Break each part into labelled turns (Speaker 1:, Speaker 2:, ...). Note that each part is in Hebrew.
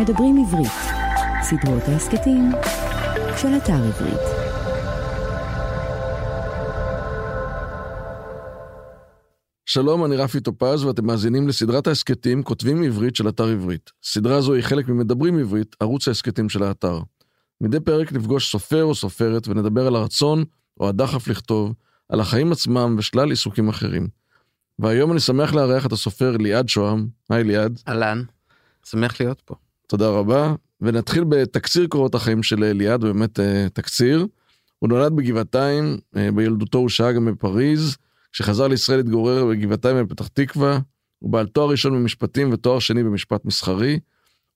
Speaker 1: מדברים עברית, סדרות ההסכתים של אתר עברית.
Speaker 2: שלום, אני רפי טופז ואתם מאזינים לסדרת ההסכתים כותבים עברית של אתר עברית. סדרה זו היא חלק ממדברים עברית, ערוץ ההסכתים של האתר. מדי פרק נפגוש סופר או סופרת ונדבר על הרצון או הדחף לכתוב, על החיים עצמם ושלל עיסוקים אחרים. והיום אני שמח לארח את הסופר ליעד שוהם. היי ליעד.
Speaker 3: אהלן, שמח להיות פה.
Speaker 2: תודה רבה. ונתחיל בתקציר קורות החיים של ליעד, באמת אה, תקציר. הוא נולד בגבעתיים, אה, בילדותו הוא שהה גם בפריז. כשחזר לישראל התגורר בגבעתיים בפתח תקווה. הוא בעל תואר ראשון במשפטים ותואר שני במשפט מסחרי.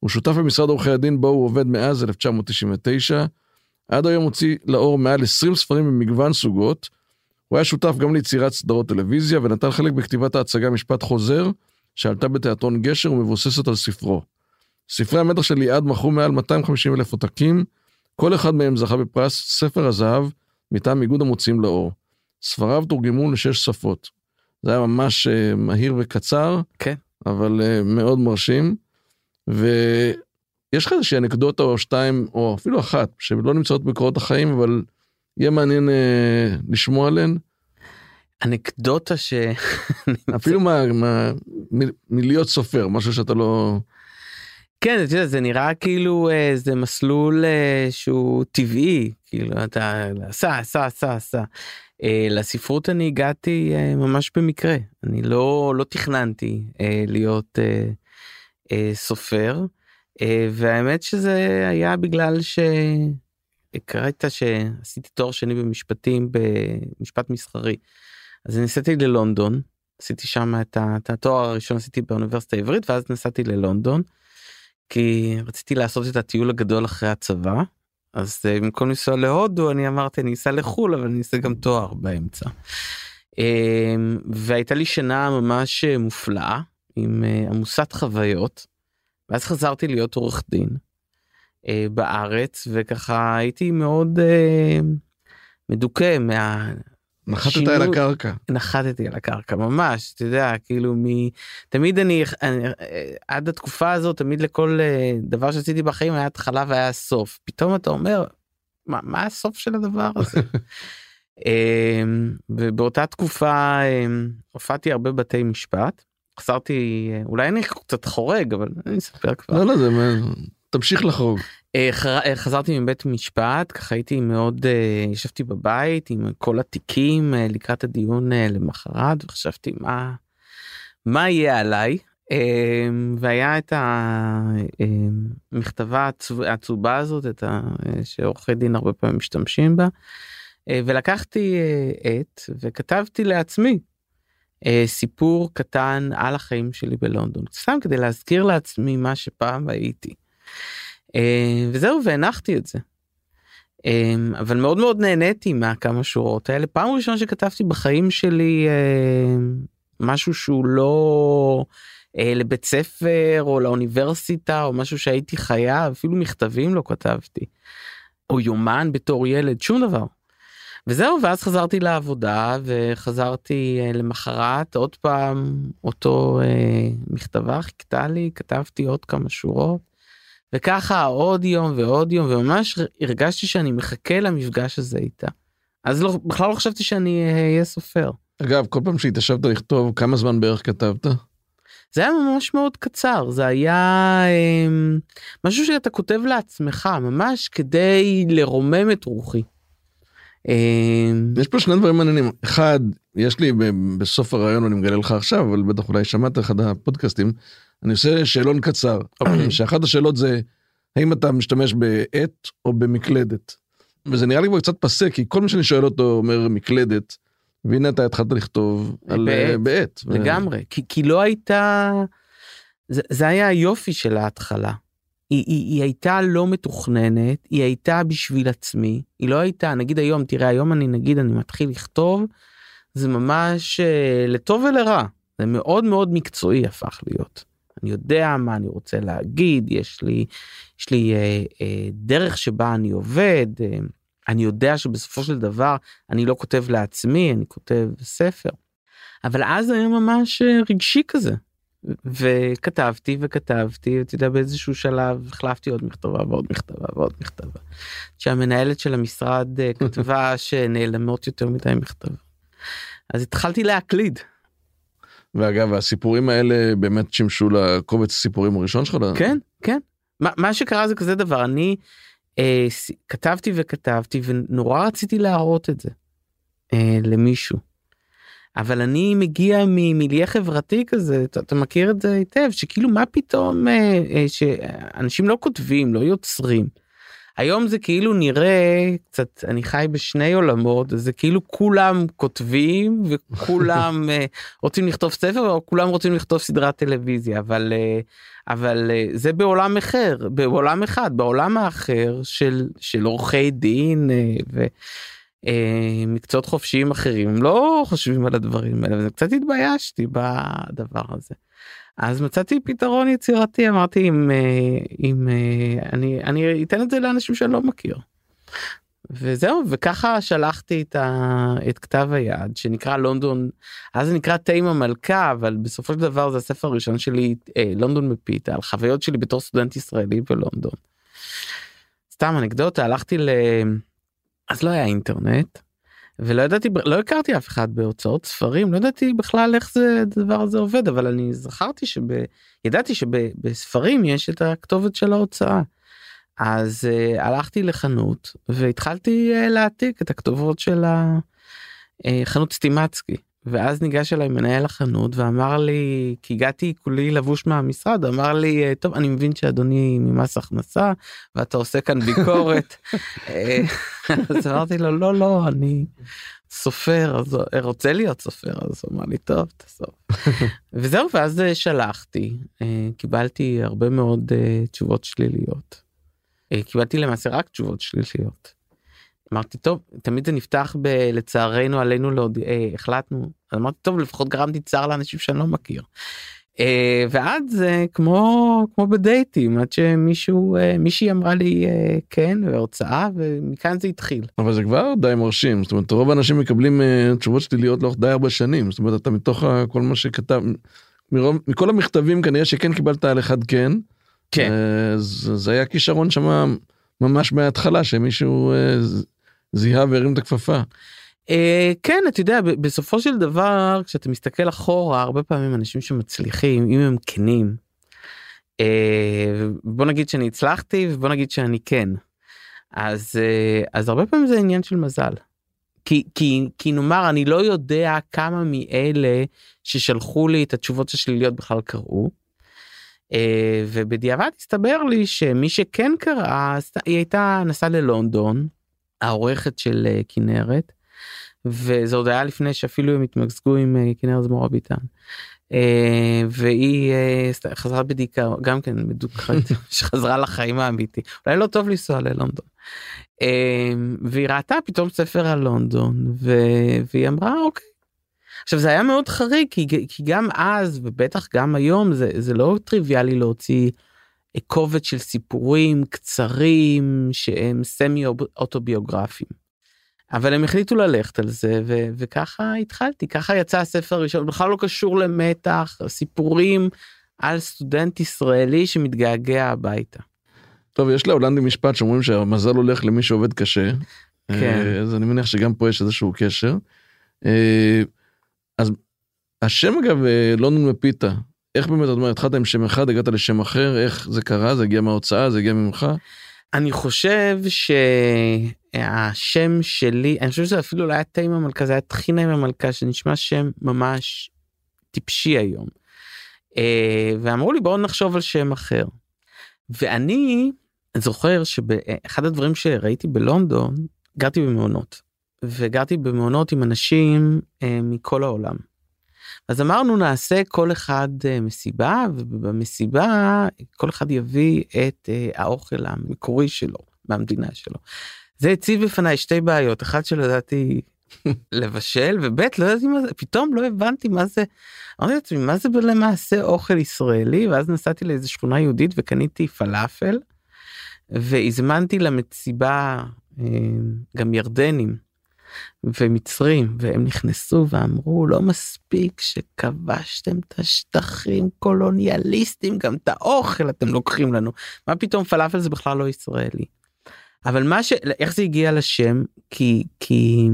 Speaker 2: הוא שותף במשרד עורכי הדין בו הוא עובד מאז 1999. עד היום הוציא לאור מעל 20 ספרים במגוון סוגות. הוא היה שותף גם ליצירת סדרות טלוויזיה ונטל חלק בכתיבת ההצגה משפט חוזר, שעלתה בתיאטרון גשר ומבוססת על ספרו. ספרי המתח של ליעד מכרו מעל 250 אלף עותקים, כל אחד מהם זכה בפרס ספר הזהב מטעם איגוד המוציאים לאור. ספריו תורגמו לשש שפות. זה היה ממש uh, מהיר וקצר,
Speaker 3: כן.
Speaker 2: אבל uh, מאוד מרשים. ויש לך איזושהי אנקדוטה או שתיים, או אפילו אחת, שלא נמצאות בקורות החיים, אבל יהיה מעניין uh, לשמוע עליהן.
Speaker 3: אנקדוטה ש...
Speaker 2: אפילו מה, מה, מ- מלהיות סופר, משהו שאתה לא...
Speaker 3: כן, יודע, זה נראה כאילו איזה מסלול אה, שהוא טבעי, כאילו אתה עשה, עשה, עשה. אה, לספרות אני הגעתי אה, ממש במקרה, אני לא, לא תכננתי אה, להיות אה, אה, סופר, אה, והאמת שזה היה בגלל שקראת שעשיתי תואר שני במשפטים במשפט מסחרי. אז נסעתי ללונדון, עשיתי שם את התואר הראשון עשיתי באוניברסיטה העברית ואז נסעתי ללונדון. כי רציתי לעשות את הטיול הגדול אחרי הצבא אז אה, במקום לנסוע להודו אני אמרתי אני אסע לחו"ל אבל אני אעשה גם תואר באמצע. אה, והייתה לי שנה ממש אה, מופלאה עם אה, עמוסת חוויות. ואז חזרתי להיות עורך דין בארץ וככה הייתי מאוד מדוכא מה...
Speaker 2: נחתת
Speaker 3: שינוי-
Speaker 2: על הקרקע.
Speaker 3: נחתתי על הקרקע ממש אתה יודע כאילו מ... תמיד אני, אני עד התקופה הזאת תמיד לכל אה, דבר שעשיתי בחיים היה התחלה והיה סוף פתאום אתה אומר מה, מה הסוף של הדבר הזה. אמ, ובאותה תקופה אמ, הופעתי הרבה בתי משפט חזרתי אה, אולי אני קצת חורג אבל אני אספר כבר.
Speaker 2: לא, לא, זה... תמשיך לחרוג.
Speaker 3: אה, אה, חזרתי מבית משפט ככה הייתי מאוד אה, ישבתי בבית עם כל התיקים לקראת הדיון למחרת וחשבתי מה מה יהיה עליי והיה את המכתבה הצהובה הזאת את ה... שעורכי דין הרבה פעמים משתמשים בה ולקחתי עט וכתבתי לעצמי סיפור קטן על החיים שלי בלונדון סתם כדי להזכיר לעצמי מה שפעם הייתי. אה, וזהו והנחתי את זה. אה, אבל מאוד מאוד נהניתי מהכמה שורות האלה פעם ראשונה שכתבתי בחיים שלי אה, משהו שהוא לא לבית ספר או לאוניברסיטה או משהו שהייתי חייב אפילו מכתבים לא כתבתי. או יומן בתור ילד שום דבר. וזהו ואז חזרתי לעבודה וחזרתי למחרת עוד פעם אותו מכתבה חיכתה לי כתבתי עוד כמה שורות. וככה עוד יום ועוד יום וממש הרגשתי שאני מחכה למפגש הזה איתה. אז לא, בכלל לא חשבתי שאני אהיה סופר.
Speaker 2: אגב, כל פעם שהתיישבת לכתוב, כמה זמן בערך כתבת?
Speaker 3: זה היה ממש מאוד קצר זה היה אה, משהו שאתה כותב לעצמך ממש כדי לרומם את רוחי. אה,
Speaker 2: יש פה שני דברים מעניינים. אחד, יש לי בסוף הרעיון, אני מגלה לך עכשיו, אבל בטח אולי שמעת אחד הפודקאסטים, אני עושה שאלון קצר.
Speaker 3: אוקיי.
Speaker 2: שאחת השאלות זה, האם אתה משתמש בעט או במקלדת? וזה נראה לי כבר קצת פסה, כי כל מי שאני שואל אותו אומר מקלדת, והנה אתה התחלת לכתוב על
Speaker 3: בעט.
Speaker 2: אה, בעט. ו-
Speaker 3: לגמרי כי, כי לא הייתה זה, זה היה היופי של ההתחלה. היא, היא, היא הייתה לא מתוכננת היא הייתה בשביל עצמי היא לא הייתה נגיד היום תראה היום אני נגיד אני מתחיל לכתוב זה ממש אה, לטוב ולרע זה מאוד מאוד מקצועי הפך להיות. אני יודע מה אני רוצה להגיד יש לי יש לי אה, אה, דרך שבה אני עובד אה, אני יודע שבסופו של דבר אני לא כותב לעצמי אני כותב ספר. אבל אז היה ממש אה, רגשי כזה וכתבתי וכתבתי, אתה יודע, באיזשהו שלב החלפתי עוד מכתבה ועוד מכתבה ועוד מכתבה. שהמנהלת של המשרד אה, כתבה שנעלמות יותר מדי מכתבה. אז התחלתי להקליד.
Speaker 2: ואגב, הסיפורים האלה באמת שימשו לקובץ הסיפורים הראשון שלך?
Speaker 3: כן, כן. מה, מה שקרה זה כזה דבר, אני אה, כתבתי וכתבתי ונורא רציתי להראות את זה אה, למישהו. אבל אני מגיע ממיליה חברתי כזה, אתה, אתה מכיר את זה היטב, שכאילו מה פתאום אה, אה, שאנשים לא כותבים, לא יוצרים. היום זה כאילו נראה קצת אני חי בשני עולמות זה כאילו כולם כותבים וכולם אה, רוצים לכתוב ספר או כולם רוצים לכתוב סדרת טלוויזיה אבל אה, אבל אה, זה בעולם אחר בעולם אחד בעולם האחר של של עורכי דין ומקצועות חופשיים אחרים לא חושבים על הדברים האלה וקצת התביישתי בדבר הזה. אז מצאתי פתרון יצירתי אמרתי אם אה, אם אה, אני אני אתן את זה לאנשים שאני לא מכיר. וזהו וככה שלחתי את, ה, את כתב היד שנקרא לונדון אז זה נקרא תימה מלכה אבל בסופו של דבר זה הספר הראשון שלי אה, לונדון מפיתה על חוויות שלי בתור סטודנט ישראלי בלונדון. סתם אנקדוטה הלכתי ל... אז לא היה אינטרנט ולא ידעתי לא הכרתי אף אחד בהוצאות ספרים לא ידעתי בכלל איך זה הדבר הזה עובד אבל אני זכרתי שידעתי שבספרים יש את הכתובת של ההוצאה. אז uh, הלכתי לחנות והתחלתי uh, להעתיק את הכתובות של החנות אה, סטימצקי ואז ניגש אליי מנהל החנות ואמר לי כי הגעתי כולי לבוש מהמשרד אמר לי טוב אני מבין שאדוני ממס הכנסה ואתה עושה כאן ביקורת אז אמרתי לו לא לא אני סופר אז רוצה להיות סופר אז הוא אמר לי טוב תסוף וזהו ואז שלחתי קיבלתי הרבה מאוד תשובות שליליות. קיבלתי למעשה רק תשובות שליליות. אמרתי טוב תמיד זה נפתח ב... לצערנו עלינו לעוד אה, החלטנו אמרתי טוב לפחות גרמתי צער לאנשים שאני לא מכיר. אה, ועד זה כמו כמו בדייטים עד שמישהו אה, מישהי אמרה לי אה, כן והוצאה ומכאן זה התחיל.
Speaker 2: אבל זה כבר די מרשים זאת אומרת רוב האנשים מקבלים אה, תשובות שליליות לאורך די הרבה שנים זאת אומרת אתה מתוך כל מה שכתב מרוב, מכל המכתבים כנראה שכן קיבלת על אחד כן.
Speaker 3: כן.
Speaker 2: אה, זה, זה היה כישרון שם ממש מההתחלה שמישהו אה, זיהה והרים את הכפפה.
Speaker 3: Uh, כן אתה יודע בסופו של דבר כשאתה מסתכל אחורה הרבה פעמים אנשים שמצליחים אם הם כנים. Uh, בוא נגיד שאני הצלחתי ובוא נגיד שאני כן. אז uh, אז הרבה פעמים זה עניין של מזל. כי כי כי נאמר אני לא יודע כמה מאלה ששלחו לי את התשובות השליליות בכלל קראו. Uh, ובדיעבד הסתבר לי שמי שכן קראה היא הייתה נסעה ללונדון העורכת של uh, כנרת. וזה עוד היה לפני שאפילו הם התמזגו עם uh, כנרת זמורה ביטן. Uh, והיא חזרה בדיקה גם כן מדוכאת שחזרה לחיים האמיתי אולי לא טוב לנסוע ללונדון. והיא ראתה פתאום ספר על לונדון. והיא אמרה אוקיי. עכשיו זה היה מאוד חריג כי, כי גם אז ובטח גם היום זה, זה לא טריוויאלי להוציא קובץ של סיפורים קצרים שהם סמי אוטוביוגרפיים. אבל הם החליטו ללכת על זה ו- וככה התחלתי ככה יצא הספר הראשון בכלל לא קשור למתח סיפורים על סטודנט ישראלי שמתגעגע הביתה.
Speaker 2: טוב יש להולנדים משפט שאומרים שהמזל הולך למי שעובד קשה.
Speaker 3: כן.
Speaker 2: אה, אז אני מניח שגם פה יש איזשהו קשר. אה, אז השם אגב אה, לונדון מפיתה איך באמת את אומרת התחלת עם שם אחד הגעת לשם אחר איך זה קרה זה הגיע מההוצאה זה הגיע ממך.
Speaker 3: אני חושב שהשם שלי אני חושב שזה אפילו לא היה תימה מלכה זה היה טחינה עם המלכה שנשמע שם ממש טיפשי היום. אה, ואמרו לי בואו נחשוב על שם אחר. ואני זוכר שבאחד הדברים שראיתי בלונדון גרתי במעונות וגרתי במעונות עם אנשים אה, מכל העולם. אז אמרנו נעשה כל אחד אה, מסיבה ובמסיבה כל אחד יביא את אה, האוכל המקורי שלו מהמדינה שלו. זה הציב בפניי שתי בעיות אחת שלא ידעתי לבשל וב' לא ידעתי מה זה פתאום לא הבנתי מה זה. אמרתי לעצמי מה זה למעשה אוכל ישראלי ואז נסעתי לאיזה שכונה יהודית וקניתי פלאפל והזמנתי למסיבה אה, גם ירדנים. ומצרים והם נכנסו ואמרו לא מספיק שכבשתם את השטחים קולוניאליסטים גם את האוכל אתם לוקחים לנו מה פתאום פלאפל זה בכלל לא ישראלי. אבל מה ש... איך זה הגיע לשם כי כי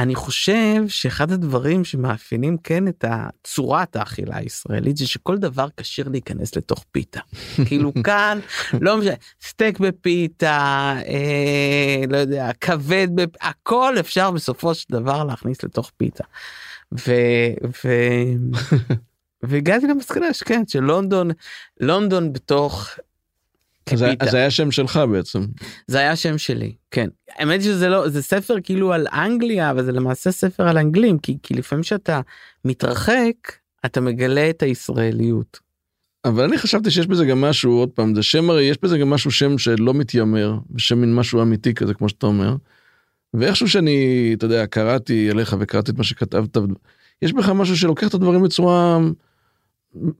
Speaker 3: אני חושב שאחד הדברים שמאפיינים כן את צורת האכילה הישראלית זה שכל דבר כשיר להיכנס לתוך פיתה. כאילו כאן לא משנה סטייק בפיתה אה, לא יודע כבד בפ... הכל אפשר בסופו של דבר להכניס לתוך פיתה. ו... ו... והגעתי למסקנה שכן שלונדון לונדון בתוך
Speaker 2: אז, אז היה שם שלך בעצם.
Speaker 3: זה היה שם שלי, כן. האמת שזה לא, זה ספר כאילו על אנגליה, אבל זה למעשה ספר על אנגלים, כי, כי לפעמים שאתה מתרחק, אתה מגלה את הישראליות.
Speaker 2: אבל אני חשבתי שיש בזה גם משהו, עוד פעם, זה שם הרי, יש בזה גם משהו שם שלא מתיימר, שם מין משהו אמיתי כזה, כמו שאתה אומר. ואיכשהו שאני, אתה יודע, קראתי עליך וקראתי את מה שכתבת, יש בך משהו שלוקח את הדברים בצורה...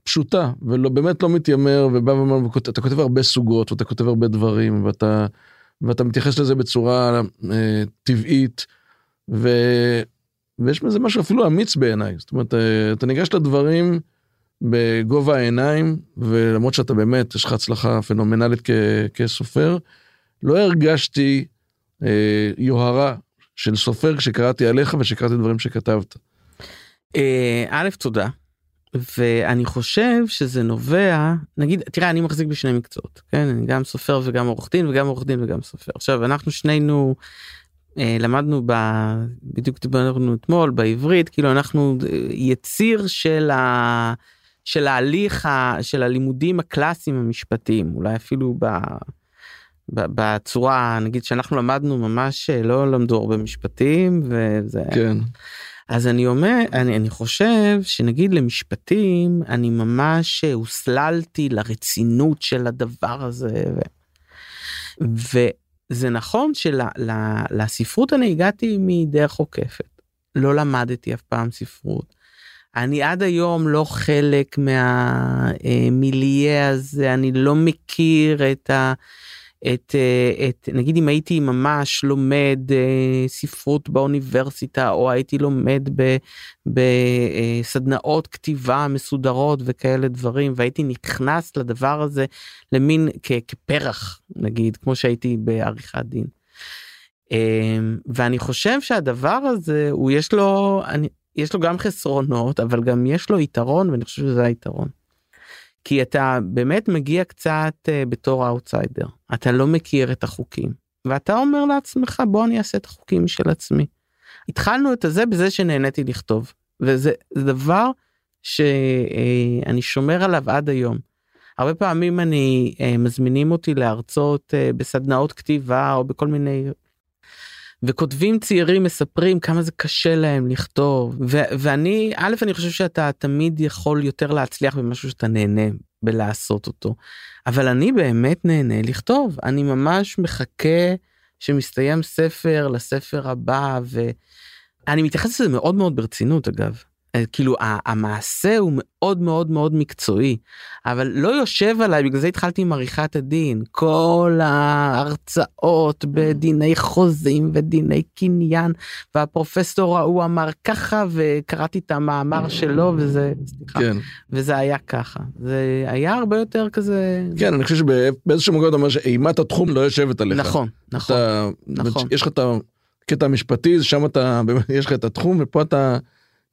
Speaker 2: פשוטה ולא באמת לא מתיימר ובא ואומר אתה כותב הרבה סוגות ואתה כותב הרבה דברים ואתה ואתה מתייחס לזה בצורה אה, טבעית ו, ויש בזה משהו אפילו אמיץ בעיניי זאת אומרת אה, אתה ניגש לדברים בגובה העיניים ולמרות שאתה באמת יש לך הצלחה פנומנלית כ, כסופר לא הרגשתי אה, יוהרה של סופר כשקראתי עליך ושקראתי דברים שכתבת.
Speaker 3: אה, א' תודה ואני חושב שזה נובע נגיד תראה אני מחזיק בשני מקצועות כן אני גם סופר וגם עורך דין וגם עורך דין וגם סופר עכשיו אנחנו שנינו אה, למדנו ב... בדיוק דיברנו אתמול בעברית כאילו אנחנו אה, יציר של ה... של ההליך ה... של הלימודים הקלאסיים המשפטיים אולי אפילו ב... בצורה נגיד שאנחנו למדנו ממש אה, לא למדו הרבה משפטים וזה
Speaker 2: כן.
Speaker 3: אז אני אומר אני אני חושב שנגיד למשפטים אני ממש הוסללתי לרצינות של הדבר הזה. ו... וזה נכון שלספרות אני הגעתי מדרך עוקפת לא למדתי אף פעם ספרות. אני עד היום לא חלק מהמיליה הזה אני לא מכיר את ה... את, אה, את נגיד אם הייתי ממש לומד אה, ספרות באוניברסיטה או הייתי לומד בסדנאות אה, כתיבה מסודרות וכאלה דברים והייתי נכנס לדבר הזה למין כ, כפרח נגיד כמו שהייתי בעריכת דין. ואני חושב שהדבר הזה הוא יש לו אני יש לו גם חסרונות אבל גם יש לו יתרון ואני חושב שזה היתרון. כי אתה באמת מגיע קצת uh, בתור האוטסיידר אתה לא מכיר את החוקים ואתה אומר לעצמך בוא אני אעשה את החוקים של עצמי. התחלנו את זה בזה שנהניתי לכתוב וזה דבר שאני uh, שומר עליו עד היום. הרבה פעמים אני uh, מזמינים אותי להרצות בסדנאות כתיבה או בכל מיני וכותבים צעירים מספרים כמה זה קשה להם לכתוב. ו- ואני א' אני חושב שאתה תמיד יכול יותר להצליח במשהו שאתה נהנה בלעשות אותו. אבל אני באמת נהנה לכתוב. אני ממש מחכה שמסתיים ספר לספר הבא ואני מתייחס לזה מאוד מאוד ברצינות אגב כאילו המעשה הוא מאוד מאוד מאוד מקצועי אבל לא יושב עליי בגלל זה התחלתי עם עריכת הדין כל ההרצאות בדיני חוזים ודיני קניין והפרופסור ההוא אמר ככה וקראתי את המאמר שלו וזה סליחה, כן. וזה היה ככה זה היה הרבה יותר כזה
Speaker 2: כן אני חושב שבאיזשהו מקום אתה אומר שאימת התחום לא יושבת עליך
Speaker 3: נכון נכון אתה,
Speaker 2: נכון יש לך את הקטע המשפטי שם אתה יש לך את התחום ופה אתה.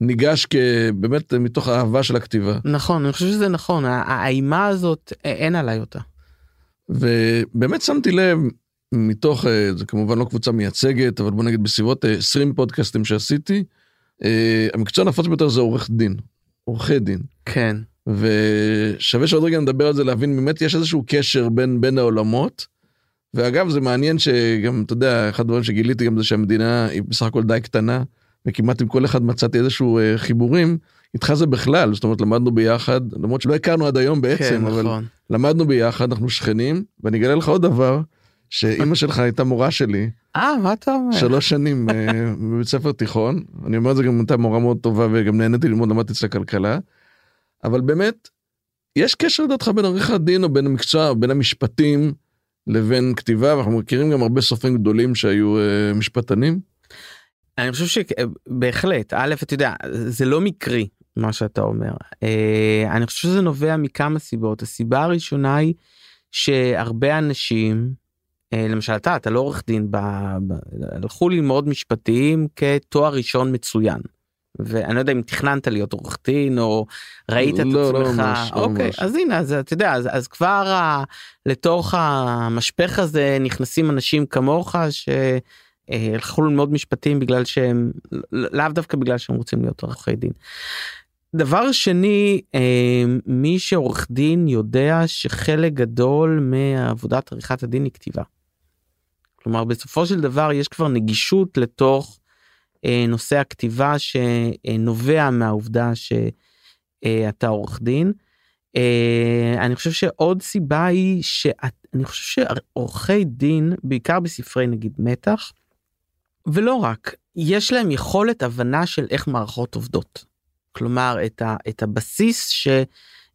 Speaker 2: ניגש כבאמת מתוך אהבה של הכתיבה.
Speaker 3: נכון, אני חושב שזה נכון, האימה הזאת אין עליי אותה.
Speaker 2: ובאמת שמתי לב מתוך, אה, זה כמובן לא קבוצה מייצגת, אבל בוא נגיד בסביבות 20 אה, פודקאסטים שעשיתי, אה, המקצוע הנפוץ ביותר זה עורך דין, עורכי דין.
Speaker 3: כן.
Speaker 2: ושווה שעוד רגע נדבר על זה להבין באמת יש איזשהו קשר בין בין העולמות. ואגב זה מעניין שגם אתה יודע אחד הדברים שגיליתי גם זה שהמדינה היא בסך הכל די קטנה וכמעט עם כל אחד מצאתי איזשהו אה, חיבורים. איתך זה בכלל, זאת אומרת למדנו ביחד, למרות שלא הכרנו עד היום בעצם, כן, אבל נכון. למדנו ביחד, אנחנו שכנים, ואני אגלה לך עוד דבר, שאימא שלך הייתה מורה שלי.
Speaker 3: אה, מה אתה אומר?
Speaker 2: שלוש שנים אה, בבית ספר תיכון, אני אומר את זה גם הייתה מורה מאוד טובה וגם נהניתי ללמוד, למדתי אצל הכלכלה, אבל באמת, יש קשר לדעתך בין עריכת דין או בין המקצוע או בין המשפטים לבין כתיבה, ואנחנו מכירים גם הרבה סופרים גדולים שהיו uh, משפטנים.
Speaker 3: אני חושב שבהחלט, א', אתה יודע, זה לא מקרי מה שאתה אומר. אה, אני חושב שזה נובע מכמה סיבות. הסיבה הראשונה היא שהרבה אנשים, אה, למשל אתה, אתה לא עורך דין, ב, ב, הלכו ללמוד משפטיים כתואר ראשון מצוין. ואני לא יודע אם תכננת להיות עורך דין או ראית את
Speaker 2: לא, לא
Speaker 3: עצמך,
Speaker 2: ממש, לא
Speaker 3: אוקיי,
Speaker 2: ממש.
Speaker 3: אז הנה, אז אתה יודע, אז, אז כבר ה, לתוך המשפך הזה נכנסים אנשים כמוך שהלכו ללמוד משפטים בגלל שהם, לאו דווקא בגלל שהם רוצים להיות עורכי דין. דבר שני, אה, מי שעורך דין יודע שחלק גדול מעבודת עריכת הדין היא כתיבה. כלומר, בסופו של דבר יש כבר נגישות לתוך אה, נושא הכתיבה שנובע מהעובדה שאתה עורך דין. אה, אני חושב שעוד סיבה היא שאני חושב שעורכי דין, בעיקר בספרי נגיד מתח, ולא רק, יש להם יכולת הבנה של איך מערכות עובדות. כלומר, את, ה, את הבסיס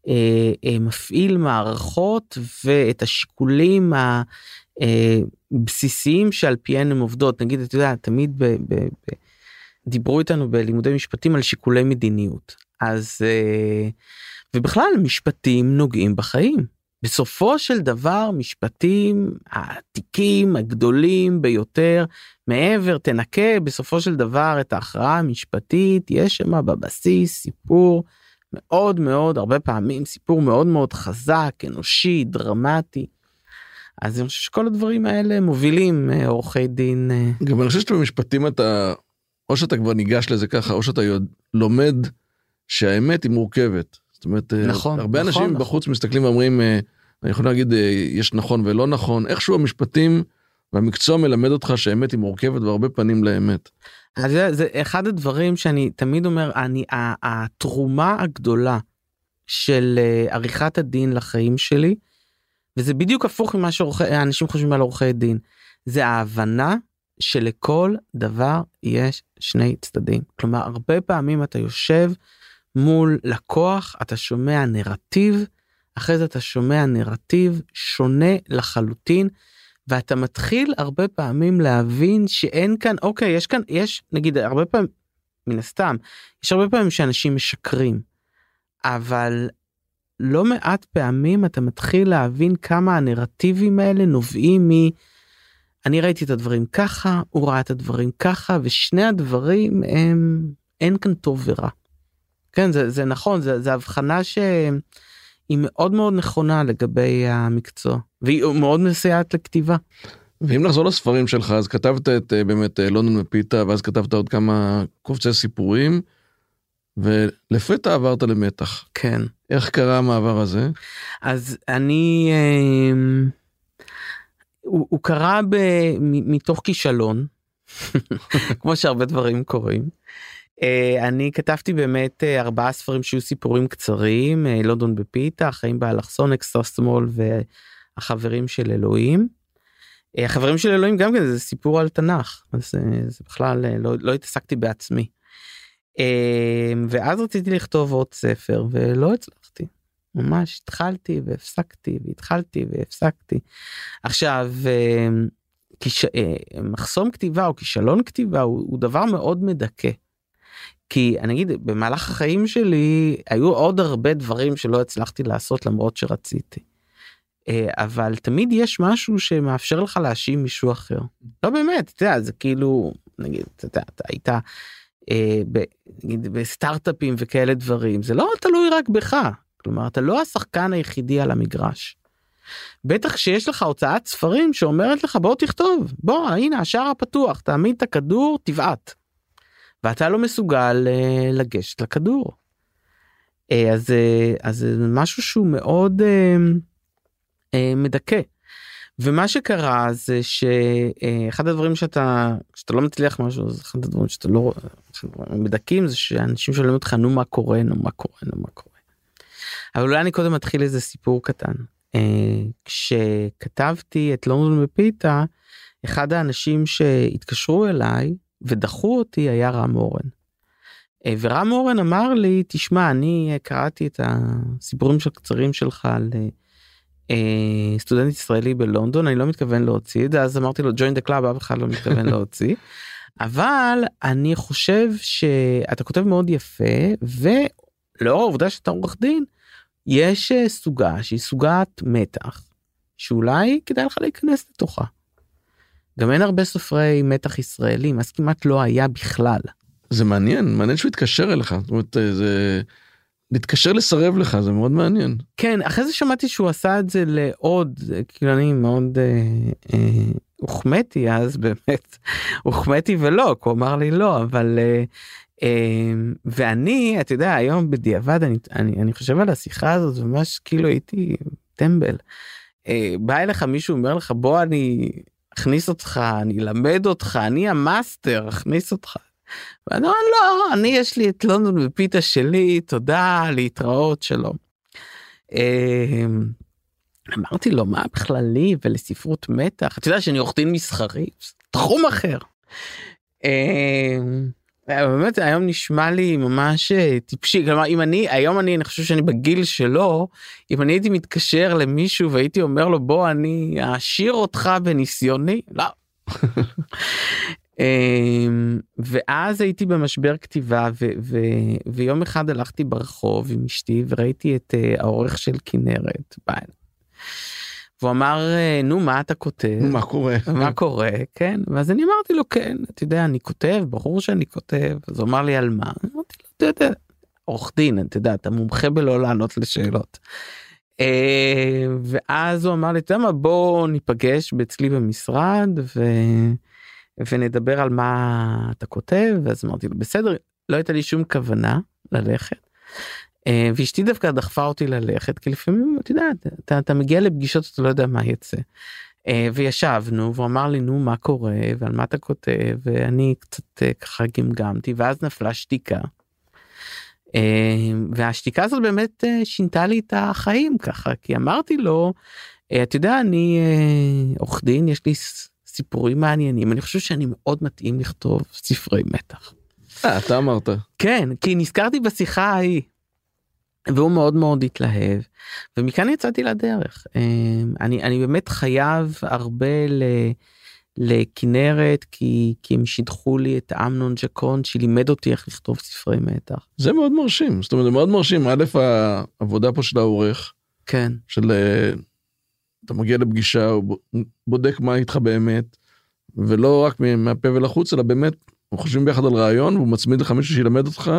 Speaker 3: שמפעיל מערכות ואת השיקולים הבסיסיים שעל פיהן הן עובדות. נגיד, אתה יודע, תמיד ב, ב, ב, דיברו איתנו בלימודי משפטים על שיקולי מדיניות. אז, אה, ובכלל, משפטים נוגעים בחיים. בסופו של דבר, משפטים, התיקים הגדולים ביותר, מעבר, תנקה בסופו של דבר את ההכרעה המשפטית, יש שם בבסיס סיפור מאוד מאוד, הרבה פעמים סיפור מאוד מאוד חזק, אנושי, דרמטי. אז אני חושב שכל הדברים האלה מובילים אה, עורכי דין. אה,
Speaker 2: גם אני חושב שבמשפטים אתה, או שאתה כבר ניגש לזה ככה, או שאתה לומד שהאמת היא מורכבת. זאת אומרת, אה,
Speaker 3: נכון,
Speaker 2: הרבה
Speaker 3: נכון,
Speaker 2: אנשים
Speaker 3: נכון.
Speaker 2: בחוץ מסתכלים ואומרים, אה, אני יכול להגיד, אה, יש נכון ולא נכון, איכשהו המשפטים והמקצוע מלמד אותך שהאמת היא מורכבת והרבה פנים לאמת.
Speaker 3: אז זה, זה אחד הדברים שאני תמיד אומר, אני, התרומה הגדולה של עריכת הדין לחיים שלי, וזה בדיוק הפוך ממה שאנשים חושבים על עורכי דין, זה ההבנה שלכל דבר יש שני צדדים. כלומר, הרבה פעמים אתה יושב מול לקוח, אתה שומע נרטיב, אחרי זה אתה שומע נרטיב שונה לחלוטין, ואתה מתחיל הרבה פעמים להבין שאין כאן, אוקיי, יש כאן, יש, נגיד, הרבה פעמים, מן הסתם, יש הרבה פעמים שאנשים משקרים, אבל לא מעט פעמים אתה מתחיל להבין כמה הנרטיבים האלה נובעים מ... אני ראיתי את הדברים ככה, הוא ראה את הדברים ככה, ושני הדברים הם, אין כאן טוב ורע. כן, זה, זה נכון, זה, זה הבחנה שהיא מאוד מאוד נכונה לגבי המקצוע, והיא מאוד מסייעת לכתיבה.
Speaker 2: ואם נחזור לספרים שלך, אז כתבת את אה, באמת אה, לונדון ופיתה, ואז כתבת עוד כמה קובצי סיפורים, ולפתע עברת למתח.
Speaker 3: כן.
Speaker 2: איך קרה המעבר הזה?
Speaker 3: אז אני, אה, הוא, הוא קרה ב, מתוך כישלון, כמו שהרבה דברים קורים. אה, אני כתבתי באמת אה, ארבעה ספרים שהיו סיפורים קצרים, אה, לונדון בפיתה, החיים באלכסון, אקסטרה שמאל והחברים של אלוהים. החברים של אלוהים גם כן זה סיפור על תנ"ך, אז זה בכלל לא, לא התעסקתי בעצמי. ואז רציתי לכתוב עוד ספר ולא הצלחתי. ממש התחלתי והפסקתי והתחלתי והפסקתי. עכשיו כיש... מחסום כתיבה או כישלון כתיבה הוא, הוא דבר מאוד מדכא. כי אני אגיד במהלך החיים שלי היו עוד הרבה דברים שלא הצלחתי לעשות למרות שרציתי. אה, אבל תמיד יש משהו שמאפשר לך להאשים מישהו אחר. לא באמת, אתה יודע, זה כאילו, נגיד, אתה יודע, אתה היית אה, ב, נגיד, בסטארט-אפים וכאלה דברים, זה לא תלוי רק בך. כלומר, אתה לא השחקן היחידי על המגרש. בטח שיש לך הוצאת ספרים שאומרת לך בוא תכתוב, בוא, הנה השער הפתוח, תעמיד את הכדור, תבעט. ואתה לא מסוגל אה, לגשת לכדור. אה, אז, אה, אז זה משהו שהוא מאוד אה, אה, מדכא. ומה שקרה זה שאחד הדברים שאתה שאתה לא מצליח משהו זה אחד הדברים שאתה לא מדכאים זה שאנשים שואלים אותך נו מה קורה נו מה קורה נו מה קורה. אבל אולי אני קודם אתחיל איזה סיפור קטן. אה, כשכתבתי את לונדון בפיתה אחד האנשים שהתקשרו אליי ודחו אותי היה רם אורן. אה, ורם אורן אמר לי תשמע אני אה, קראתי את הסיפורים הקצרים שלך על אה, סטודנט ישראלי בלונדון אני לא מתכוון להוציא את זה אז אמרתי לו join the club אף אחד לא מתכוון להוציא. אבל אני חושב שאתה כותב מאוד יפה ולאור העובדה שאתה עורך דין יש סוגה שהיא סוגת מתח שאולי כדאי לך להיכנס לתוכה. גם אין הרבה סופרי מתח ישראלים אז כמעט לא היה בכלל.
Speaker 2: זה מעניין, מעניין שהוא התקשר אליך. זאת אומרת, אה, זה... להתקשר לסרב לך, זה מאוד מעניין.
Speaker 3: כן, אחרי זה שמעתי שהוא עשה את זה לעוד, כאילו אני מאוד אה, אה, הוחמאתי אז באמת, הוחמאתי ולא, כי הוא אמר לי לא, אבל... אה, אה, ואני, אתה יודע, היום בדיעבד, אני, אני, אני חושב על השיחה הזאת, ממש כאילו הייתי טמבל. אה, בא אליך מישהו, אומר לך, בוא אני אכניס אותך, אני אלמד אותך, אני המאסטר, אכניס אותך. ואני אומר לא אני יש לי את לונדון ופיתה שלי תודה להתראות שלום. אמ, אמרתי לו מה בכלל לי ולספרות מתח אתה יודע שאני עורך דין מסחרי תחום אחר. אמ, באמת היום נשמע לי ממש אה, טיפשי כלומר אם אני היום אני אני חושב שאני בגיל שלו אם אני הייתי מתקשר למישהו והייתי אומר לו בוא אני אעשיר אותך בניסיוני לא. אמ, ואז הייתי במשבר כתיבה ו- ו- ויום אחד הלכתי ברחוב עם אשתי וראיתי את העורך של כנרת. ביי. והוא אמר אה, נו מה אתה כותב?
Speaker 2: מה קורה?
Speaker 3: מה קורה? כן ואז אני אמרתי לו כן אתה יודע אני כותב ברור שאני כותב. אז הוא אמר לי על מה? אמרתי לו אתה יודע עורך דין אתה יודע אתה מומחה בלא לענות לשאלות. אה, ואז הוא אמר לי אתה יודע מה בוא ניפגש אצלי במשרד ו... ונדבר על מה אתה כותב. ואז אמרתי לו בסדר לא הייתה לי שום כוונה ללכת. אה, ואשתי דווקא דחפה אותי ללכת כי לפעמים אתה יודע אתה, אתה מגיע לפגישות אתה לא יודע מה יצא. אה, וישבנו והוא אמר לי נו מה קורה ועל מה אתה כותב ואני קצת אה, ככה גמגמתי ואז נפלה שתיקה. והשתיקה הזאת באמת שינתה לי את החיים ככה כי אמרתי לו אתה יודע אני עורך דין יש לי סיפורים מעניינים אני חושב שאני מאוד מתאים לכתוב ספרי מתח.
Speaker 2: אתה אמרת.
Speaker 3: כן כי נזכרתי בשיחה ההיא. והוא מאוד מאוד התלהב ומכאן יצאתי לדרך אמ, אני אני באמת חייב הרבה ל... לכנרת כי כי הם שידחו לי את אמנון ג'קון שלימד אותי איך לכתוב ספרי מתח.
Speaker 2: זה מאוד מרשים זאת אומרת זה מאוד מרשים א' העבודה פה של העורך.
Speaker 3: כן.
Speaker 2: של אה, אתה מגיע לפגישה, הוא בודק מה איתך באמת, ולא רק מהפה ולחוץ, אלא באמת, חושבים ביחד על רעיון, והוא מצמיד לך מישהו שילמד אותך.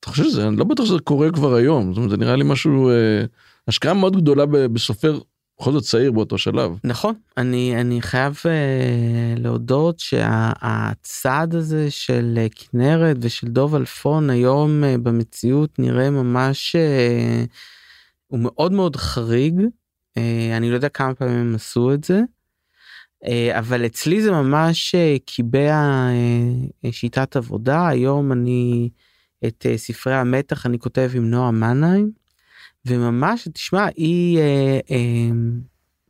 Speaker 2: אתה חושב שזה, אני לא בטוח שזה קורה כבר היום, זאת אומרת, זה נראה לי משהו, אה, השקעה מאוד גדולה בסופר, בכל זאת צעיר באותו שלב.
Speaker 3: נכון, אני, אני חייב אה, להודות שהצעד שה, הזה של אה, כנרת ושל דוב אלפון היום אה, במציאות נראה ממש, אה, הוא מאוד מאוד חריג. אה, אני לא יודע כמה פעמים הם עשו את זה. אה, אבל אצלי זה ממש אה, קיבע שיטת עבודה היום אני את ספרי המתח אני כותב עם נועה מנהיים וממש תשמע היא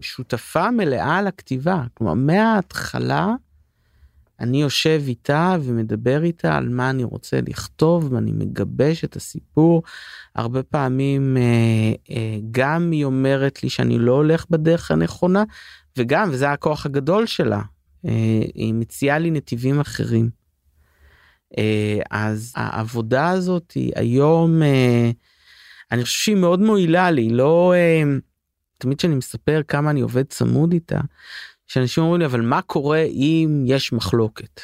Speaker 3: שותפה מלאה לכתיבה כלומר מההתחלה אני יושב איתה ומדבר איתה על מה אני רוצה לכתוב ואני מגבש את הסיפור. הרבה פעמים אה, אה, גם היא אומרת לי שאני לא הולך בדרך הנכונה וגם וזה הכוח הגדול שלה אה, היא מציעה לי נתיבים אחרים. אה, אז העבודה הזאת היא היום אה, אני חושב שהיא מאוד מועילה לי לא אה, תמיד כשאני מספר כמה אני עובד צמוד איתה. שאנשים אומרים לי אבל מה קורה אם יש מחלוקת.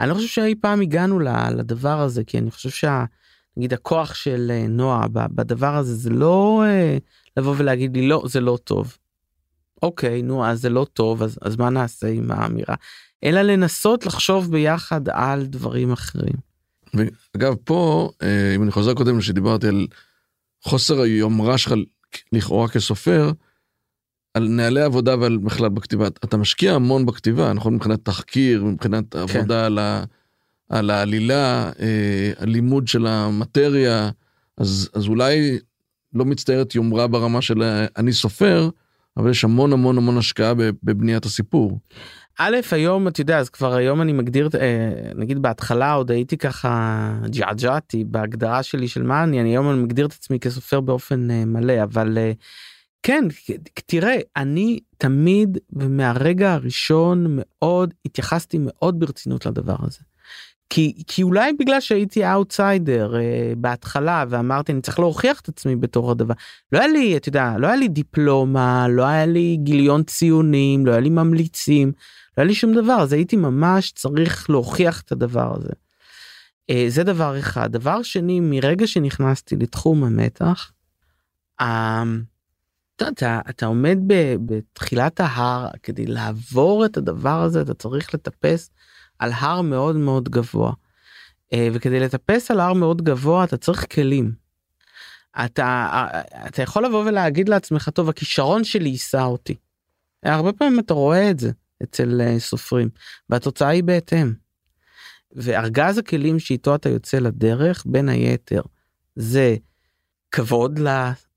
Speaker 3: אני לא חושב שאי פעם הגענו לדבר הזה כי אני חושב שנגיד הכוח של נועה בדבר הזה זה לא לבוא ולהגיד לי לא זה לא טוב. אוקיי נו אז זה לא טוב אז, אז מה נעשה עם האמירה אלא לנסות לחשוב ביחד על דברים אחרים.
Speaker 2: אגב פה אה, אם אני חוזר קודם שדיברתי על חוסר היומרה שלך לכאורה כסופר. על נהלי עבודה ועל בכלל בכתיבה אתה משקיע המון בכתיבה נכון מבחינת תחקיר מבחינת כן. עבודה על, ה, על העלילה אה, הלימוד של המטריה אז אז אולי לא מצטיירת יומרה ברמה של אה, אני סופר אבל יש המון המון המון השקעה בבניית הסיפור.
Speaker 3: א' היום אתה יודע אז כבר היום אני מגדיר אה, נגיד בהתחלה עוד הייתי ככה ג'עג'עתי בהגדרה שלי של מה אני אני היום אני מגדיר את עצמי כסופר באופן אה, מלא אבל. כן, תראה, אני תמיד ומהרגע הראשון מאוד התייחסתי מאוד ברצינות לדבר הזה. כי, כי אולי בגלל שהייתי אאוטסיידר uh, בהתחלה ואמרתי אני צריך להוכיח את עצמי בתור הדבר. לא היה לי, אתה יודע, לא היה לי דיפלומה, לא היה לי גיליון ציונים, לא היה לי ממליצים, לא היה לי שום דבר, אז הייתי ממש צריך להוכיח את הדבר הזה. Uh, זה דבר אחד. דבר שני, מרגע שנכנסתי לתחום המתח, uh, אתה, אתה, אתה עומד ב, בתחילת ההר כדי לעבור את הדבר הזה אתה צריך לטפס על הר מאוד מאוד גבוה. אה, וכדי לטפס על הר מאוד גבוה אתה צריך כלים. אתה אה, אתה יכול לבוא ולהגיד לעצמך טוב הכישרון שלי יישא אותי. הרבה פעמים אתה רואה את זה אצל אה, סופרים והתוצאה היא בהתאם. וארגז הכלים שאיתו אתה יוצא לדרך בין היתר זה כבוד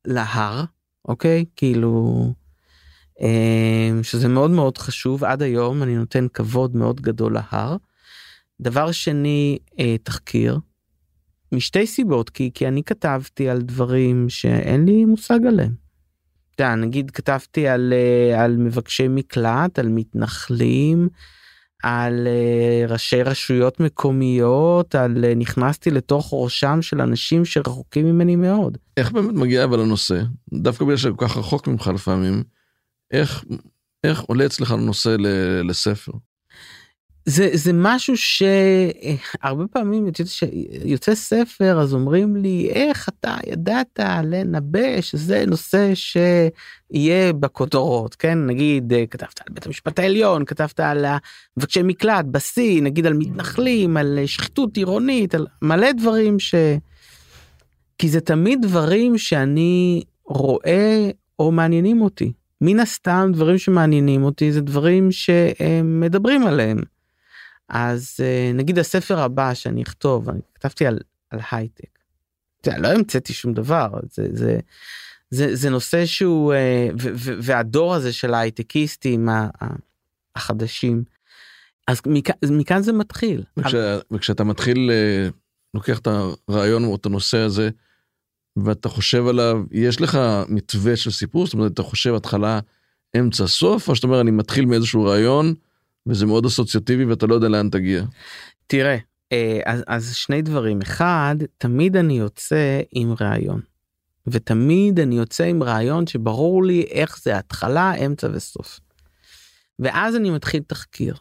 Speaker 3: להר אוקיי כאילו שזה מאוד מאוד חשוב עד היום אני נותן כבוד מאוד גדול להר. דבר שני אה, תחקיר. משתי סיבות כי כי אני כתבתי על דברים שאין לי מושג עליהם. אתה נגיד כתבתי על אה, על מבקשי מקלט על מתנחלים על uh, ראשי רשויות מקומיות על נכנסתי לתוך ראשם של אנשים שרחוקים ממני מאוד.
Speaker 2: איך באמת מגיע אבל לנושא דווקא בגלל שכל כך רחוק ממך לפעמים איך איך עולה אצלך הנושא לספר.
Speaker 3: זה זה משהו שהרבה פעמים יוצא ספר אז אומרים לי איך אתה ידעת לנבא שזה נושא שיהיה בכותרות כן? נגיד כתבת על בית המשפט העליון כתבת על מבקשי מקלט בשיא נגיד על מתנחלים על שחיתות עירונית על מלא דברים ש... כי זה תמיד דברים שאני רואה או מעניינים אותי מן הסתם דברים שמעניינים אותי זה דברים שמדברים עליהם. אז אה, נגיד הספר הבא שאני אכתוב אני כתבתי על, על הייטק. לא המצאתי שום דבר זה זה זה זה נושא שהוא אה, ו, ו, והדור הזה של ההייטקיסטים החדשים. אז מכאן, מכאן זה מתחיל.
Speaker 2: וכש, וכשאתה מתחיל אה, לוקח את הרעיון או את הנושא הזה ואתה חושב עליו יש לך מתווה של סיפור זאת אומרת אתה חושב התחלה אמצע סוף או שאתה אומר אני מתחיל מאיזשהו רעיון. וזה מאוד אסוציאטיבי ואתה לא יודע לאן תגיע.
Speaker 3: תראה אה, אז, אז שני דברים אחד תמיד אני יוצא עם רעיון. ותמיד אני יוצא עם רעיון שברור לי איך זה התחלה אמצע וסוף. ואז אני מתחיל תחקיר.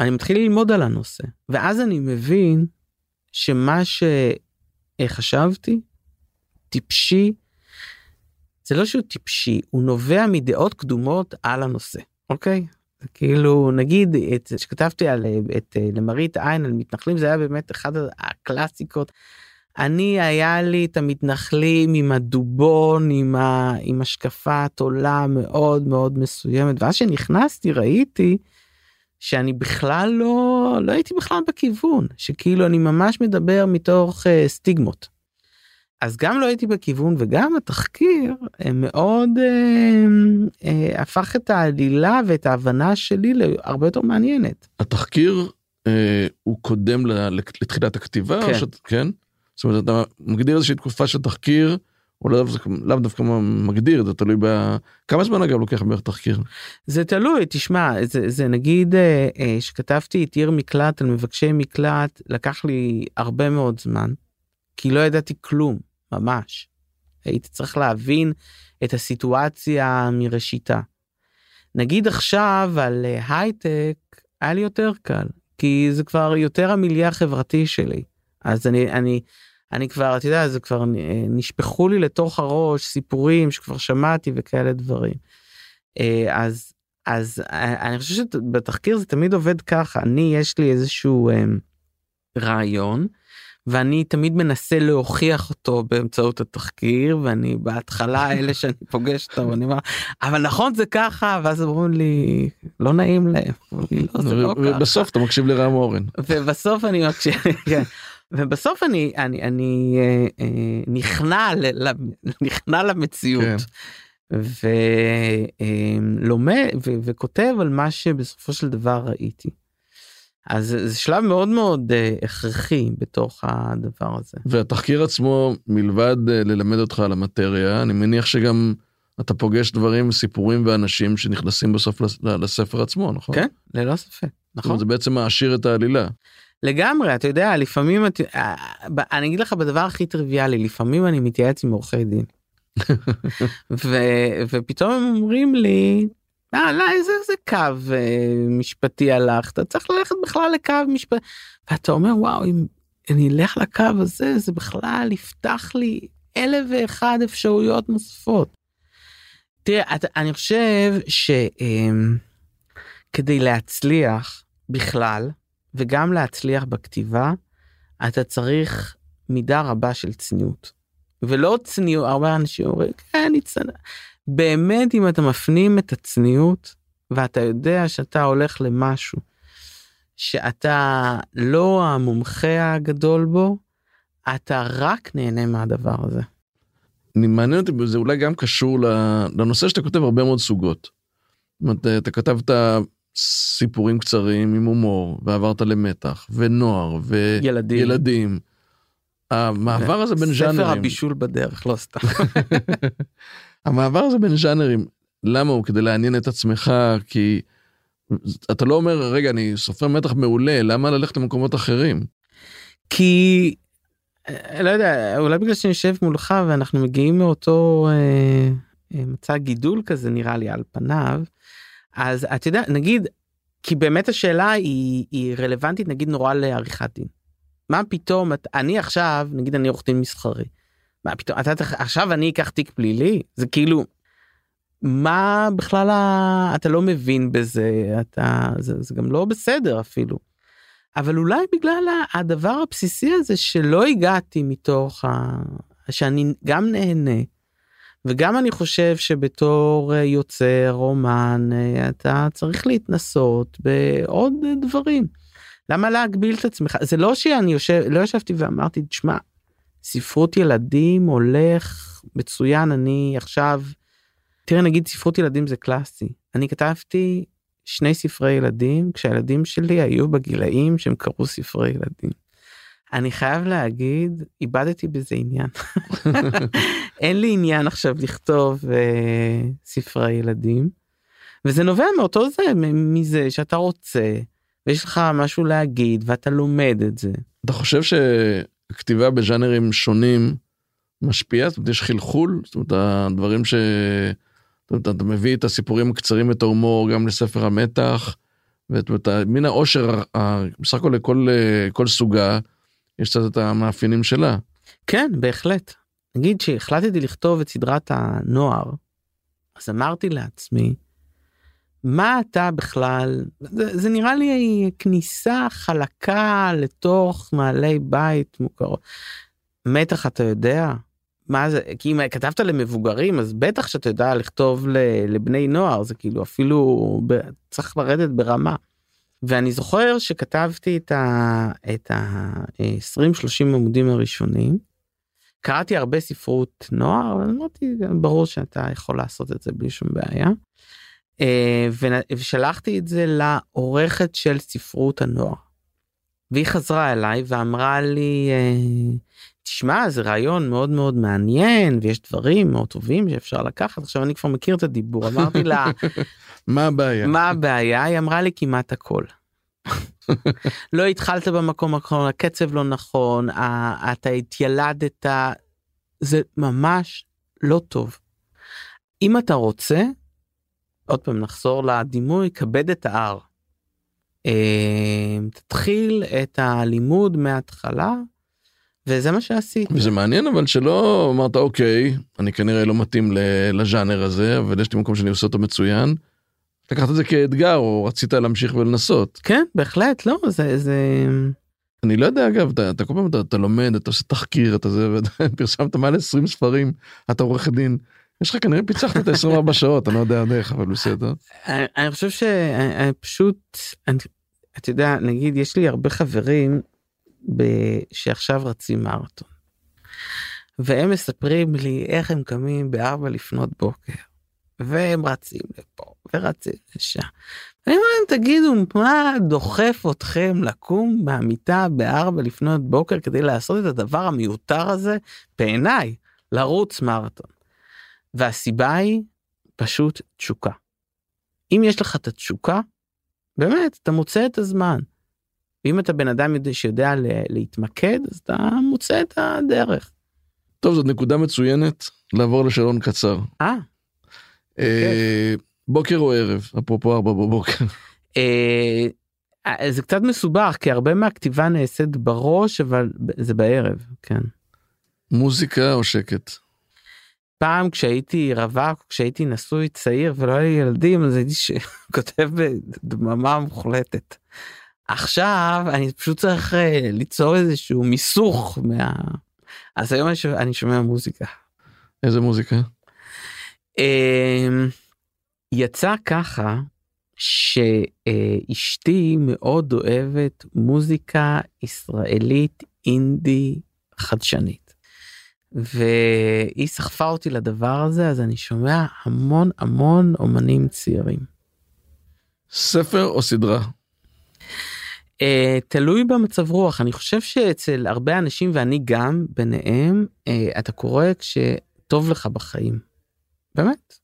Speaker 3: אני מתחיל ללמוד על הנושא ואז אני מבין שמה שחשבתי טיפשי זה לא שהוא טיפשי הוא נובע מדעות קדומות על הנושא אוקיי כאילו נגיד את שכתבתי על את למראית עין על מתנחלים זה היה באמת אחד הקלאסיקות. אני היה לי את המתנחלים עם הדובון עם, ה, עם השקפת עולם מאוד מאוד מסוימת ואז שנכנסתי ראיתי שאני בכלל לא לא הייתי בכלל בכיוון שכאילו אני ממש מדבר מתוך uh, סטיגמות. אז גם לא הייתי בכיוון וגם התחקיר אה, מאוד אה, אה, הפך את העלילה ואת ההבנה שלי להרבה יותר מעניינת.
Speaker 2: התחקיר אה, הוא קודם לתחילת הכתיבה
Speaker 3: כן.
Speaker 2: שאת, כן? זאת אומרת אתה מגדיר איזושהי תקופה של תחקיר או לאו דווקא, לאו דווקא מגדיר זה תלוי ב... כמה זמן אגב לוקח בערך תחקיר?
Speaker 3: זה תלוי תשמע זה, זה נגיד אה, אה, שכתבתי את עיר מקלט על מבקשי מקלט לקח לי הרבה מאוד זמן כי לא ידעתי כלום. ממש. הייתי צריך להבין את הסיטואציה מראשיתה. נגיד עכשיו על אה, הייטק היה לי יותר קל כי זה כבר יותר המיליה החברתי שלי אז אני אני אני כבר אתה יודע זה כבר אה, נשפכו לי לתוך הראש סיפורים שכבר שמעתי וכאלה דברים. אה, אז אז אני חושב שבתחקיר זה תמיד עובד ככה אני יש לי איזשהו רעיון ואני תמיד מנסה להוכיח אותו באמצעות התחקיר ואני בהתחלה אלה שאני פוגש אותם אני אומר אבל נכון זה ככה ואז אמרו לי לא נעים להם.
Speaker 2: לא, ובסוף אתה מקשיב לרם אורן.
Speaker 3: ובסוף אני מקשיב. כן. ובסוף אני אני אני אה, אה, נכנע נכנע למציאות. כן. ולומד וכותב על מה שבסופו של דבר ראיתי. אז זה שלב מאוד מאוד uh, הכרחי בתוך הדבר הזה.
Speaker 2: והתחקיר עצמו מלבד uh, ללמד אותך על המטריה אני מניח שגם אתה פוגש דברים, סיפורים ואנשים שנכנסים בסוף לס- לספר עצמו, נכון?
Speaker 3: כן, ללא ספק. נכון.
Speaker 2: זה בעצם מעשיר את העלילה.
Speaker 3: לגמרי, אתה יודע, לפעמים, את- אה, אני אגיד לך בדבר הכי טריוויאלי, לפעמים אני מתייעץ עם עורכי דין. ו- ופתאום הם אומרים לי, אה, לא, איזה, איזה קו אה, משפטי הלך, אתה צריך ללכת בכלל לקו משפטי. ואתה אומר, וואו, אם אני אלך לקו הזה, זה בכלל יפתח לי אלף ואחד אפשרויות נוספות. תראה, אתה, אני חושב שכדי להצליח בכלל, וגם להצליח בכתיבה, אתה צריך מידה רבה של צניעות. ולא צניעות, הרבה אנשים אומרים, כן, אני צנוע. באמת, אם אתה מפנים את הצניעות, ואתה יודע שאתה הולך למשהו שאתה לא המומחה הגדול בו, אתה רק נהנה מהדבר הזה.
Speaker 2: אני מעניין אותי, זה אולי גם קשור לנושא שאתה כותב הרבה מאוד סוגות. זאת אומרת, אתה כתבת סיפורים קצרים עם הומור, ועברת למתח, ונוער,
Speaker 3: ילדים.
Speaker 2: וילדים. המעבר הזה בין
Speaker 3: ספר
Speaker 2: ז'אנרים,
Speaker 3: הבישול בדרך, לא סתם.
Speaker 2: המעבר הזה בין ז'אנרים, למה הוא? כדי לעניין את עצמך, כי אתה לא אומר, רגע, אני סופר מתח מעולה, למה ללכת למקומות אחרים?
Speaker 3: כי אה, לא יודע אולי בגלל שאני יושב מולך ואנחנו מגיעים מאותו אה, אה, מצע גידול כזה נראה לי על פניו אז אתה יודע נגיד כי באמת השאלה היא, היא רלוונטית נגיד נורא לעריכת דין. מה פתאום את, אני עכשיו נגיד אני עורך דין מסחרי. מה פתאום אתה עכשיו אני אקח תיק פלילי זה כאילו. מה בכלל אתה לא מבין בזה אתה זה, זה גם לא בסדר אפילו. אבל אולי בגלל הדבר הבסיסי הזה שלא הגעתי מתוך ה... שאני גם נהנה וגם אני חושב שבתור אה, יוצר אומן אה, אתה צריך להתנסות בעוד אה, דברים. למה להגביל את עצמך זה לא שאני יושב לא ישבתי ואמרתי תשמע ספרות ילדים הולך מצוין אני עכשיו תראה נגיד ספרות ילדים זה קלאסי אני כתבתי שני ספרי ילדים כשהילדים שלי היו בגילאים שהם קראו ספרי ילדים. אני חייב להגיד איבדתי בזה עניין. אין לי עניין עכשיו לכתוב אה, ספרי ילדים. וזה נובע מאותו זה מזה שאתה רוצה ויש לך משהו להגיד ואתה לומד את זה.
Speaker 2: אתה חושב שכתיבה בז'אנרים שונים משפיעה? זאת אומרת, יש חלחול? זאת אומרת, הדברים ש... זאת אומרת, אתה מביא את הסיפורים הקצרים ואת ההומור גם לספר המתח, ואת אומרת, מן העושר, בסך הכל לכל אה, כל סוגה, יש קצת את המאפיינים שלה.
Speaker 3: כן בהחלט. נגיד שהחלטתי לכתוב את סדרת הנוער אז אמרתי לעצמי מה אתה בכלל זה, זה נראה לי כניסה חלקה לתוך מעלי בית מוכרות. מתח אתה יודע מה זה כי אם כתבת למבוגרים אז בטח שאתה יודע לכתוב לבני נוער זה כאילו אפילו צריך לרדת ברמה. ואני זוכר שכתבתי. את ה-20-30 עמודים הראשונים. קראתי הרבה ספרות נוער, אבל אמרתי, ברור שאתה יכול לעשות את זה בלי שום בעיה. אה, ושלחתי את זה לעורכת של ספרות הנוער. והיא חזרה אליי ואמרה לי, אה, תשמע, זה רעיון מאוד מאוד מעניין, ויש דברים מאוד טובים שאפשר לקחת. עכשיו אני כבר מכיר את הדיבור, אמרתי לה,
Speaker 2: מה הבעיה?
Speaker 3: מה הבעיה? היא אמרה לי כמעט הכל. לא התחלת במקום הנכון, הקצב לא נכון, אתה התיילדת, זה ממש לא טוב. אם אתה רוצה, עוד פעם נחזור לדימוי, כבד את ההר. אה, תתחיל את הלימוד מההתחלה, וזה מה שעשיתי.
Speaker 2: וזה מעניין אבל שלא אמרת אוקיי אני כנראה לא מתאים לז'אנר הזה אבל יש לי מקום שאני עושה אותו מצוין. לקחת את זה כאתגר או רצית להמשיך ולנסות.
Speaker 3: כן, בהחלט, לא, זה, זה...
Speaker 2: אני לא יודע אגב אתה, אתה כל פעם אתה, אתה לומד אתה עושה תחקיר אתה זה ופרסמת מעל 20 ספרים אתה עורך דין. יש לך כנראה פיצחת את ה-24 שעות אני לא יודע איך אבל בסדר.
Speaker 3: אני, חושב שפשוט, אתה יודע, נגיד, יש לי הרבה חברים שעכשיו רצים מרתון. והם מספרים לי איך הם קמים בארבע לפנות בוקר. והם רצים לפה ורצים לשם. אני אומר להם תגידו מה דוחף אתכם לקום מהמיטה בארבע לפנות בוקר כדי לעשות את הדבר המיותר הזה בעיניי לרוץ מרתון. והסיבה היא פשוט תשוקה. אם יש לך את התשוקה, באמת, אתה מוצא את הזמן. ואם אתה בן אדם יודע- שיודע להתמקד, אז אתה מוצא את הדרך.
Speaker 2: טוב, זאת נקודה מצוינת לעבור לשאלון קצר.
Speaker 3: אה,
Speaker 2: אה, בוקר או ערב, אפרופו ארבע בבוקר.
Speaker 3: אה, אה, זה קצת מסובך, כי הרבה מהכתיבה נעשית בראש, אבל זה בערב, כן.
Speaker 2: מוזיקה או שקט?
Speaker 3: פעם כשהייתי רווק, כשהייתי נשוי צעיר ולא היה לי ילדים, אז הייתי ש... כותב בדממה מוחלטת. עכשיו אני פשוט צריך אה, ליצור איזשהו מיסוך מה... אז היום אני שומע, אני שומע מוזיקה.
Speaker 2: איזה מוזיקה?
Speaker 3: אמ, יצא ככה שאשתי מאוד אוהבת מוזיקה ישראלית אינדי חדשנית. והיא סחפה אותי לדבר הזה אז אני שומע המון המון אומנים צעירים.
Speaker 2: ספר או סדרה?
Speaker 3: Uh, תלוי במצב רוח אני חושב שאצל הרבה אנשים ואני גם ביניהם uh, אתה קורא כשטוב לך בחיים. באמת.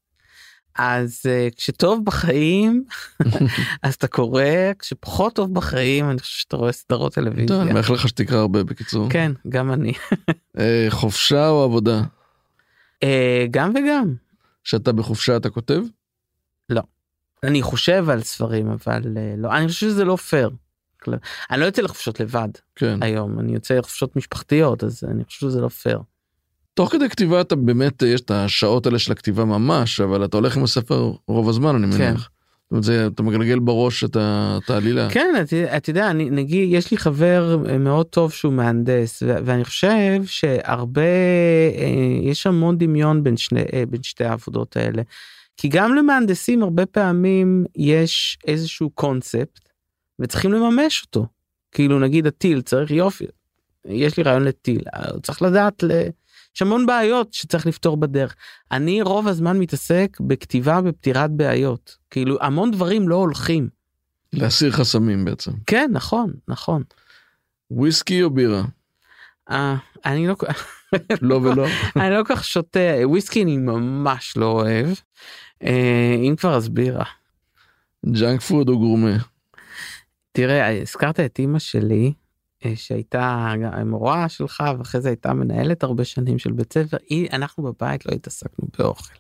Speaker 3: אז uh, כשטוב בחיים אז אתה קורא כשפחות טוב בחיים אני חושב שאתה רואה סדרות
Speaker 2: טוב,
Speaker 3: טלוויזיה.
Speaker 2: אני מאחל לך שתקרא הרבה בקיצור.
Speaker 3: כן גם אני
Speaker 2: אה, חופשה או עבודה?
Speaker 3: uh, גם וגם
Speaker 2: שאתה בחופשה אתה כותב?
Speaker 3: אני חושב על ספרים אבל uh, לא אני חושב שזה לא פייר. אני לא יוצא לחופשות לבד
Speaker 2: כן.
Speaker 3: היום אני יוצא לחופשות משפחתיות אז אני חושב שזה לא פייר.
Speaker 2: תוך כדי כתיבה אתה באמת, יש את השעות האלה של הכתיבה ממש, אבל אתה הולך עם הספר רוב הזמן אני
Speaker 3: כן.
Speaker 2: מניח. זאת אומרת, זה, אתה מגלגל בראש את העלילה.
Speaker 3: כן את, את יודע אני נגיד יש לי חבר מאוד טוב שהוא מהנדס ו- ואני חושב שהרבה אה, יש המון דמיון בין שני אה, בין שתי העבודות האלה. כי גם למהנדסים הרבה פעמים יש איזשהו קונספט וצריכים לממש אותו. כאילו נגיד הטיל צריך יופי יש לי רעיון לטיל אה, צריך לדעת ל... יש המון בעיות שצריך לפתור בדרך. אני רוב הזמן מתעסק בכתיבה בפתירת בעיות כאילו המון דברים לא הולכים.
Speaker 2: להסיר חסמים בעצם.
Speaker 3: כן נכון נכון.
Speaker 2: וויסקי או בירה?
Speaker 3: אה, אני לא
Speaker 2: לא ולא.
Speaker 3: אני לא כל כך שותה וויסקי אני ממש לא אוהב. אה, אם כבר אז בירה.
Speaker 2: ג'אנק פוד או גורמה?
Speaker 3: תראה הזכרת את אימא שלי שהייתה גם מורה שלך ואחרי זה הייתה מנהלת הרבה שנים של בית ספר היא אנחנו בבית לא התעסקנו באוכל.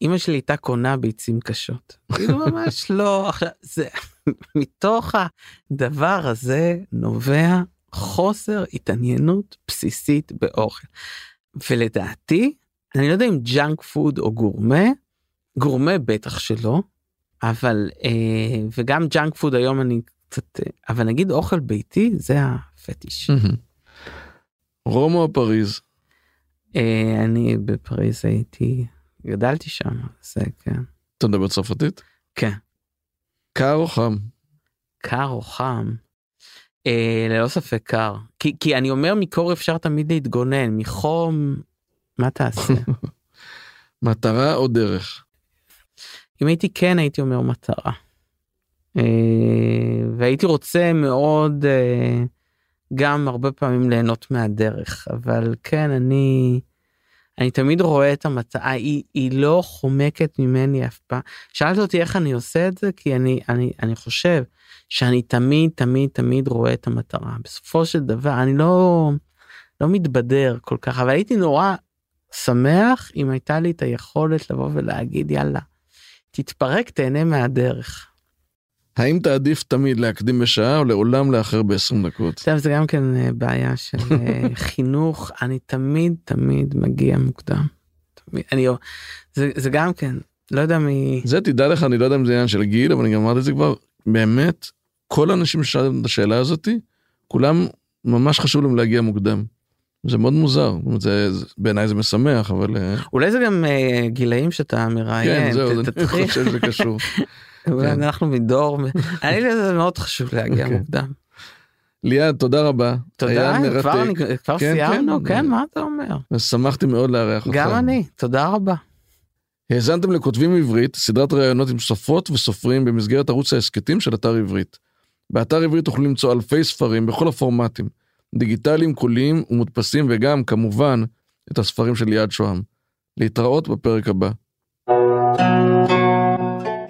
Speaker 3: אימא שלי הייתה קונה ביצים קשות. כאילו ממש לא עכשיו זה מתוך הדבר הזה נובע חוסר התעניינות בסיסית באוכל. ולדעתי אני לא יודע אם ג'אנק פוד או גורמה גורמה בטח שלא אבל אה, וגם ג'אנק פוד היום אני קצת אה, אבל נגיד אוכל ביתי זה הפטיש.
Speaker 2: רומא או פריז?
Speaker 3: אה, אני בפריז הייתי גדלתי שם זה כן
Speaker 2: אתה מדבר צרפתית?
Speaker 3: כן
Speaker 2: קר או חם?
Speaker 3: קר או חם. אה, ללא ספק קר כי כי אני אומר מקור אפשר תמיד להתגונן מחום מה תעשה
Speaker 2: מטרה או דרך?
Speaker 3: אם הייתי כן הייתי אומר מטרה. אה, והייתי רוצה מאוד אה, גם הרבה פעמים ליהנות מהדרך אבל כן אני אני תמיד רואה את המטרה היא, היא לא חומקת ממני אף פעם. שאלת אותי איך אני עושה את זה כי אני אני אני חושב שאני תמיד תמיד תמיד רואה את המטרה בסופו של דבר אני לא לא מתבדר כל כך אבל הייתי נורא שמח אם הייתה לי את היכולת לבוא ולהגיד יאללה תתפרק תהנה מהדרך.
Speaker 2: האם תעדיף תמיד להקדים בשעה או לעולם לאחר ב-20 דקות?
Speaker 3: עכשיו זה גם כן אה, בעיה של אה, חינוך אני תמיד תמיד מגיע מוקדם. תמיד, אני זה, זה גם כן לא יודע מי
Speaker 2: זה תדע לך אני לא יודע אם זה עניין של גיל אבל אני גם אמרתי את זה כבר באמת כל האנשים ששאלו את השאלה הזאתי כולם ממש חשוב להם להגיע מוקדם. זה מאוד מוזר זה, זה בעיניי זה משמח אבל אה,
Speaker 3: אולי זה גם אה, גילאים שאתה
Speaker 2: כן
Speaker 3: מראיין
Speaker 2: זהו
Speaker 3: ת-
Speaker 2: אני חושב שזה קשור. כן.
Speaker 3: אנחנו מדור אני זה מאוד חשוב להגיע
Speaker 2: אוקיי.
Speaker 3: מוקדם.
Speaker 2: ליעד תודה רבה.
Speaker 3: תודה כבר כבר
Speaker 2: כן,
Speaker 3: סיימנו
Speaker 2: כן.
Speaker 3: כן מה אתה אומר
Speaker 2: שמחתי מאוד לארח אותך.
Speaker 3: גם אני תודה רבה.
Speaker 2: האזנתם לכותבים עברית, סדרת ראיונות עם סופרות וסופרים במסגרת ערוץ ההסכתים של אתר עברית. באתר עברית תוכלו למצוא אלפי ספרים בכל הפורמטים, דיגיטליים, קוליים ומודפסים וגם, כמובן, את הספרים של ליעד שוהם. להתראות בפרק הבא.